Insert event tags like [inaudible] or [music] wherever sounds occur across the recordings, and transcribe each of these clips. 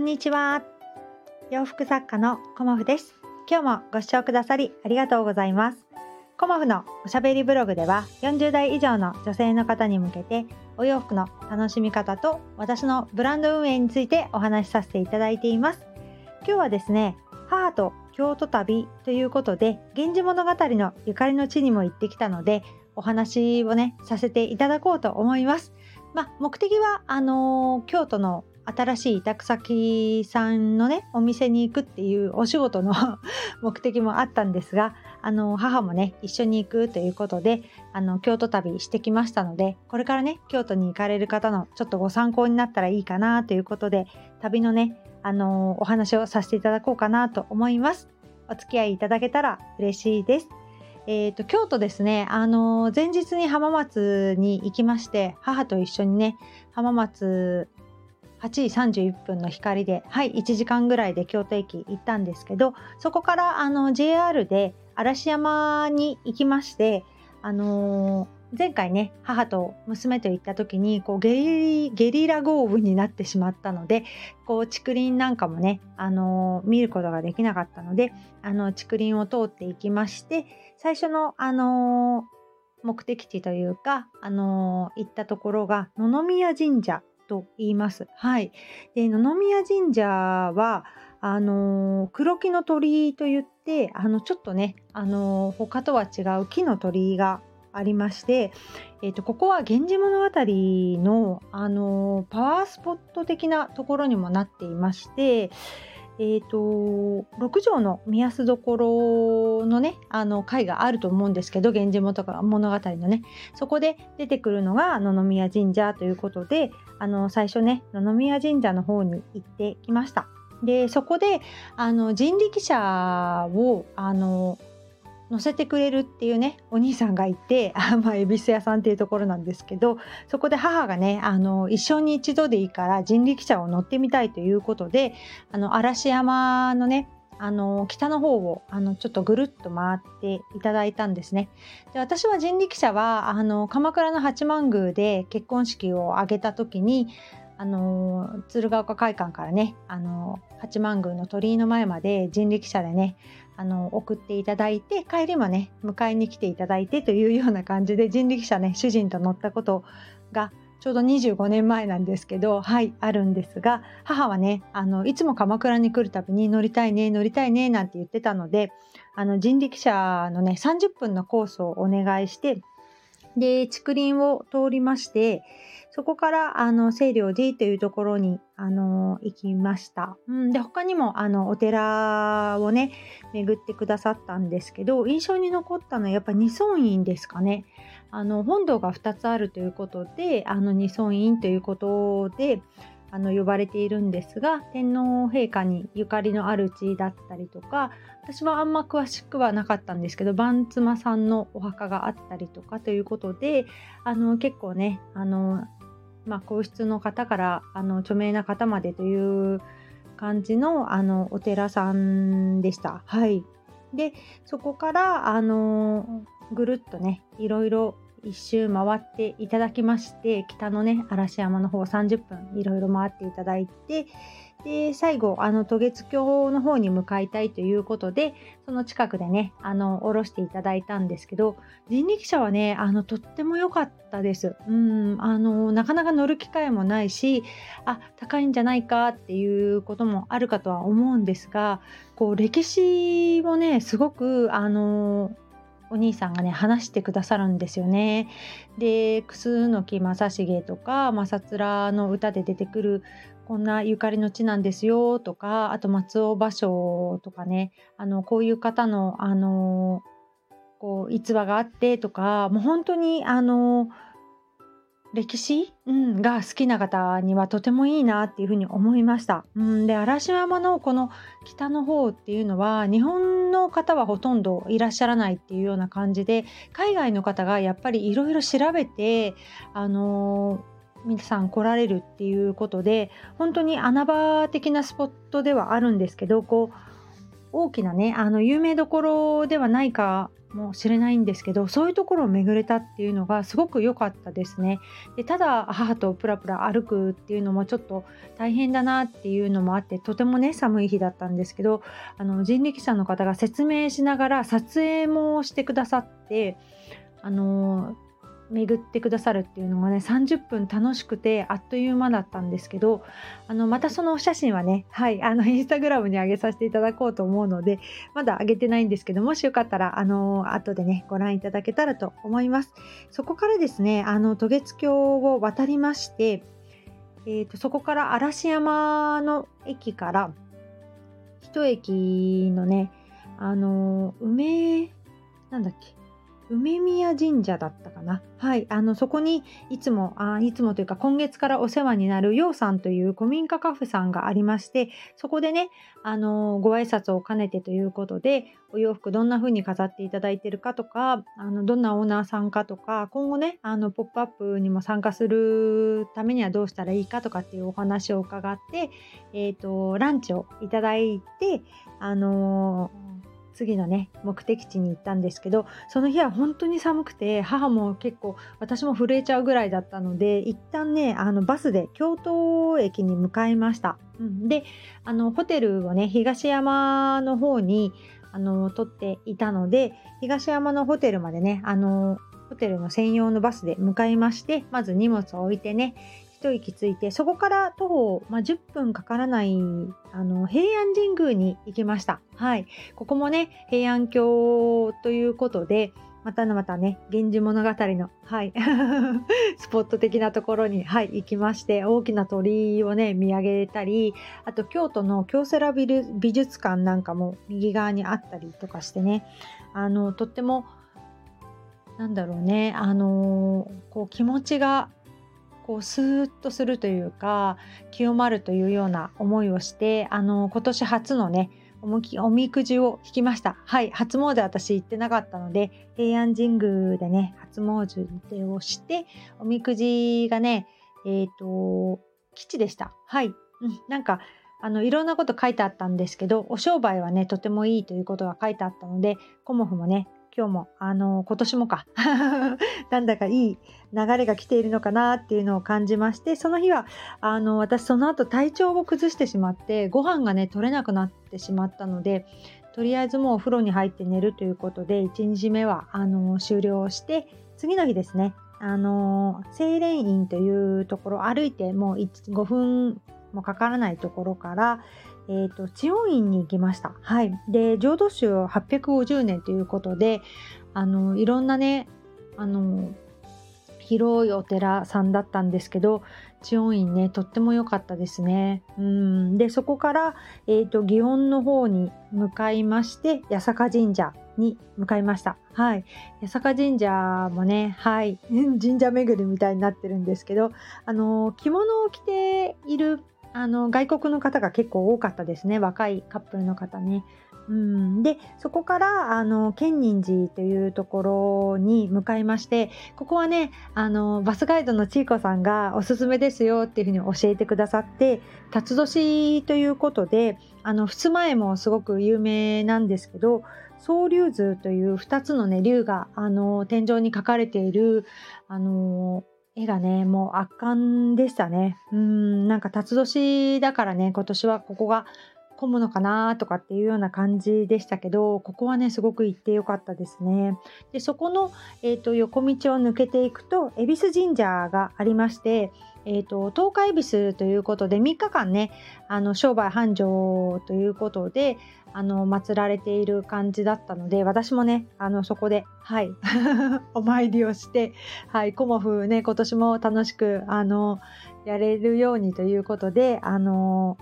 んにちは。洋服作家のコモフです。今日もご視聴くださりありがとうございます。コモフのおしゃべりブログでは40代以上の女性の方に向けてお洋服の楽しみ方と私のブランド運営についてお話しさせていただいています。今日はですね、母と京都旅ということで、源氏物語のゆかりの地にも行ってきたので、お話をね、させていただこうと思います。まあ、目的は、あのー京都の新しい委託先さんのね、お店に行くっていうお仕事の [laughs] 目的もあったんですが、あの、母もね、一緒に行くということで、あの、京都旅してきましたので、これからね、京都に行かれる方のちょっとご参考になったらいいかなということで、旅のね、あの、お話をさせていただこうかなと思います。お付き合いいただけたら嬉しいです。えーと、京都ですね、あの、前日に浜松に行きまして、母と一緒にね、浜松8時31分の光で、はい、1時間ぐらいで京都駅行ったんですけど、そこからあの JR で嵐山に行きまして、あのー前回ね、母と娘と行った時に、こうゲリ、ゲリラ豪雨になってしまったので、こう竹林なんかもね、あのー見ることができなかったので、あの、竹林を通っていきまして、最初の、あのー目的地というか、あのー行ったところが野々宮神社と言います。はい。で、野々宮神社は、あの黒木の鳥居といって、あの、ちょっとね、あの他とは違う木の鳥居がありまして、えっ、と、ここは源氏物語の、あのパワースポット的なところにもなっていまして、えー、と、6畳の目安どころのね、あの、回があると思うんですけど、源氏物語のね、そこで出てくるのが野々宮神社ということで、あの、最初ね、野々宮神社の方に行ってきました。で、そこで、あの、人力車を、あの、乗せてくれるっていうね、お兄さんがいて、[laughs] あまあ、恵比寿屋さんっていうところなんですけど、そこで母がね、あの、一生に一度でいいから人力車を乗ってみたいということで、あの、嵐山のね、あの、北の方を、あの、ちょっとぐるっと回っていただいたんですね。で、私は人力車は、あの、鎌倉の八幡宮で結婚式を挙げた時に、あの、鶴岡会館からね、あの、八幡宮の鳥居の前まで人力車でね、あの、送っていただいて、帰りもね、迎えに来ていただいてというような感じで人力車ね、主人と乗ったことが、ちょうど25年前なんですけど、はい、あるんですが、母はね、あの、いつも鎌倉に来るたびに乗りたいね、乗りたいね、なんて言ってたので、あの、人力車のね、30分のコースをお願いして、で、竹林を通りまして、そこから、あの、清涼寺というところに、あの、行きました。うん、で、他にも、あの、お寺をね、巡ってくださったんですけど、印象に残ったのはやっぱ二尊院ですかね。あの、本堂が2つあるということで、あの、二尊院ということで、あの、呼ばれているんですが、天皇陛下にゆかりのある地だったりとか、私はあんま詳しくはなかったんですけど、番妻さんのお墓があったりとかということで、あの、結構ね、あの、まあ、皇室の方から、あの、著名な方までという感じの、あの、お寺さんでした。はい。で、そこから、あの、ぐるっとね、いろいろ一周回っていただきまして、北のね、嵐山の方30分いろいろ回っていただいて、で、最後、あの、渡月橋の方に向かいたいということで、その近くでね、あの、降ろしていただいたんですけど、人力車はね、あの、とっても良かったです。うん、あの、なかなか乗る機会もないし、あ、高いんじゃないかっていうこともあるかとは思うんですが、こう、歴史をね、すごく、あの、お兄さんがね話してくださるんですよね。で楠木正成とか正面の歌で出てくるこんなゆかりの地なんですよとかあと松尾芭蕉とかねあのこういう方のあのこう逸話があってとかもう本当にあの歴史、うん、が好きな方にはとてもいいなっていうふうに思いました。うん、で嵐山のこの北の方っていうのは日本の方はほとんどいらっしゃらないっていうような感じで海外の方がやっぱりいろいろ調べてあの皆さん来られるっていうことで本当に穴場的なスポットではあるんですけどこう大きなねあの有名どころではないかもしれないんですけどそういうところを巡れたっていうのがすごく良かったですね。でただ母とプラプラ歩くっていうのもちょっと大変だなっていうのもあってとてもね寒い日だったんですけどあの人力車の方が説明しながら撮影もしてくださってあの巡ってくださるっていうのがね30分楽しくてあっという間だったんですけどあのまたそのお写真はねはいあのインスタグラムに上げさせていただこうと思うのでまだ上げてないんですけどもしよかったらあの後でねご覧いただけたらと思います。そこからですねあの渡月橋を渡りましてえーと、そこから嵐山の駅から一駅のねあの梅なんだっけ梅宮神社だったかな。はい。あの、そこにいつも、あいつもというか今月からお世話になるようさんという古民家カフェさんがありまして、そこでね、あの、ご挨拶を兼ねてということで、お洋服どんな風に飾っていただいてるかとか、あの、どんなオーナーさんかとか、今後ね、あの、ポップアップにも参加するためにはどうしたらいいかとかっていうお話を伺って、えっ、ー、と、ランチをいただいて、あの次のね目的地に行ったんですけどその日は本当に寒くて母も結構私も震えちゃうぐらいだったので一旦ねあのバスで京都駅に向かいました。うん、であのホテルをね東山の方にあの取っていたので東山のホテルまでねあのホテルの専用のバスで向かいましてまず荷物を置いてね一息ついてそこから徒歩、まあ、10分かからないあの平安神宮に行きました。はい、ここもね平安京ということでまたまたね「源氏物語の」はい、[laughs] スポット的なところに、はい、行きまして大きな鳥居をね見上げたりあと京都の京セラビル美術館なんかも右側にあったりとかしてねあのとってもなんだろうねあのこう気持ちがこうスーッとするというか清まるというような思いをしてあの今年初のねおみくじを引きました。はい、初詣私行ってなかったので、平安神宮でね、初詣をして、おみくじがね、えっ、ー、と、吉でした。はい。うん、なんか、あの、いろんなこと書いてあったんですけど、お商売はね、とてもいいということが書いてあったので、コモフもね、今日も、あの、今年もか、[laughs] なんだかいい流れが来ているのかなっていうのを感じまして、その日は、あの、私その後体調を崩してしまって、ご飯がね、取れなくなってしまったので、とりあえずもうお風呂に入って寝るということで、1日目は、あの、終了して、次の日ですね、あの、清廉院というところ、歩いてもう5分もかからないところから、えーと、知恩院に行きました。はい、で浄土宗850年ということであのいろんなねあの広いお寺さんだったんですけど知恩院ねとっても良かったですね。うんでそこから、えーと、祇園の方に向かいまして八坂神社に向かいました。はい。八坂神社もね、はい。[laughs] 神社巡りみたいになってるんですけど、あの、着物を着ているあの外国の方が結構多かったですね若いカップルの方ね。うん、でそこからあの建仁寺というところに向かいましてここはねあのバスガイドのちいこさんがおすすめですよっていうふうに教えてくださって辰年ということであの襖絵もすごく有名なんですけど総龍図という2つのね龍があの天井に描かれているあの絵がね、もう圧巻でしたね。うん、なんか辰年だからね、今年はここが混むのかなとかっていうような感じでしたけど、ここはね、すごく行ってよかったですね。で、そこの、えーと、横道を抜けていくと、恵比寿神社がありまして、えーと、東海恵比寿ということで3日間ねあの商売繁盛ということであの祀られている感じだったので私もねあのそこではい [laughs] お参りをしてはいコモフね今年も楽しくあのやれるようにということであの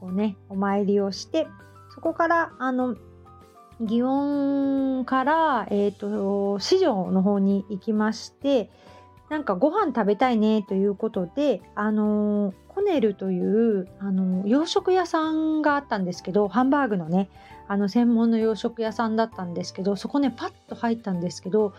こうねお参りをしてそこからあの祇園から、えーと市場の方に行きましてなんかご飯食べたいねということで、あのー、コネルという、あのー、洋食屋さんがあったんですけど、ハンバーグのね、あの専門の洋食屋さんだったんですけど、そこね、パッと入ったんですけど、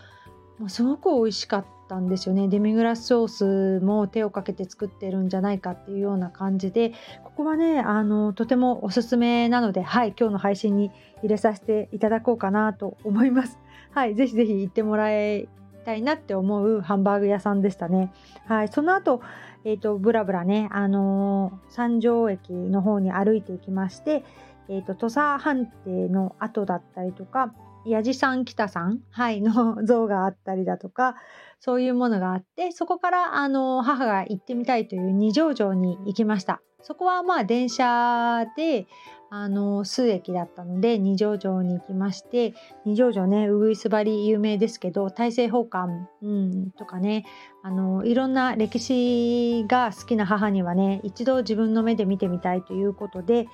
もうすごく美味しかったんですよね。デミグラスソースも手をかけて作ってるんじゃないかっていうような感じで、ここはね、あの、とてもおすすめなので、はい、今日の配信に入れさせていただこうかなと思います。はい、ぜひぜひ行ってもらいたいなって思うハンバーグ屋さんでしたね。はい、その後、えっ、ー、と、ブラブラね、あのー、三条駅の方に歩いていきまして、えっ、ー、と、土佐藩邸の跡だったりとか、矢地さん北さん、はい、の [laughs] 像があったりだとか、そういうものがあって、そこから、あの、母が行ってみたいという二条城に行きました。そこはまあ電車で、あの数駅だったので二条城に行きまして二条城ねうぐいす張り有名ですけど大政奉還、うん、とかねあのいろんな歴史が好きな母にはね一度自分の目で見てみたいということで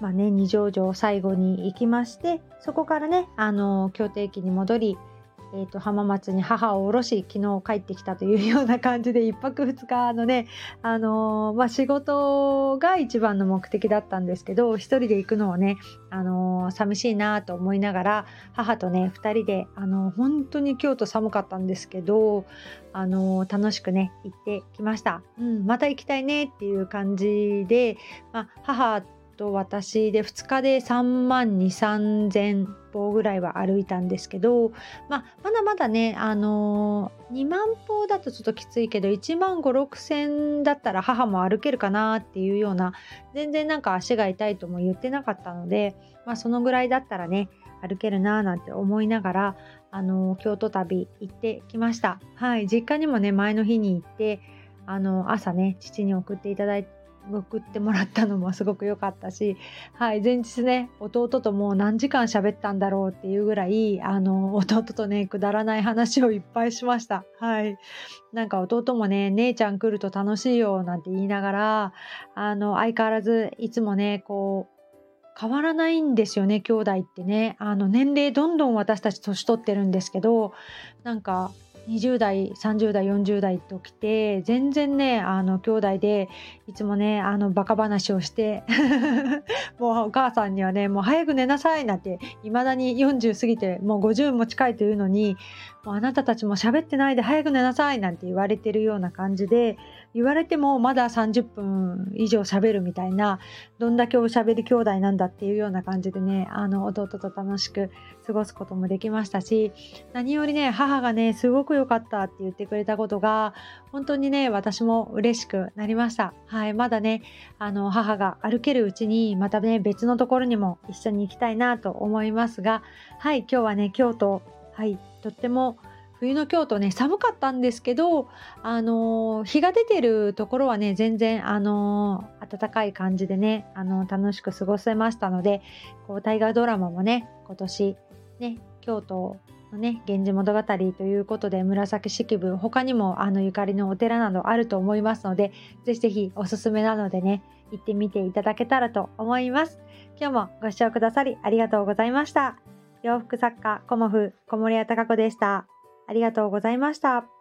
まあね二条城最後に行きましてそこからねあの京都駅に戻りえーと、浜松に母を降ろし昨日帰ってきたというような感じで1泊2日のね、あのー、まあ、仕事が一番の目的だったんですけど一人で行くのはね、あのー、寂しいなと思いながら母とね2人で、あのー、本当に京都寒かったんですけど、あの楽しくね行ってきました、うん、また行きたいねっていう感じで、まあ、母と私で2日で3万2 3000歩ぐらいは歩いたんですけど、まあ、まだまだね、あのー、2万歩だとちょっときついけど1万5 6千だったら母も歩けるかなっていうような全然なんか足が痛いとも言ってなかったので、まあ、そのぐらいだったらね歩けるなーなんて思いながら、あのー、京都旅行ってきました。はい、実家にもね前の日に行ってあの朝ね父に送っていただいて送ってもらったのもすごく良かったし、はい、前日ね弟ともう何時間喋ったんだろうっていうぐらいあの弟とねくだらない話をいっぱいしました。はい、なんか弟もね姉ちゃん来ると楽しいよなんて言いながらあの相変わらずいつもねこう変わらないんですよね兄弟ってねあの年齢どんどん私たち年取ってるんですけどなんか20代30代40代と来て全然ねあの兄弟でいつもねあのバカ話をして [laughs] もうお母さんにはねもう早く寝なさいなんていまだに40過ぎてもう50も近いというのにもうあなたたちも喋ってないで早く寝なさいなんて言われてるような感じで言われてもまだ30分以上喋るみたいなどんだけおしゃべり兄弟なんだっていうような感じでねあの弟と楽しく過ごすこともできましたし何よりね母がねすごく良かったって言ってくれたことが本当にね私も嬉しくなりました。はいまだねあの母が歩けるうちにまたね別のところにも一緒に行きたいなと思いますがはい今日はね京都はいとっても冬の京都ね寒かったんですけどあの日が出てるところはね全然あの暖かい感じでねあの楽しく過ごせましたのでこう大河ドラマもね今年ね京都のね「源氏物語」ということで紫式部他にもあのゆかりのお寺などあると思いますのでぜひぜひおすすめなのでね行ってみていただけたらと思います。今日もご視聴くださりありがとうございました。洋服作家コモフ小森屋隆子でした。ありがとうございました。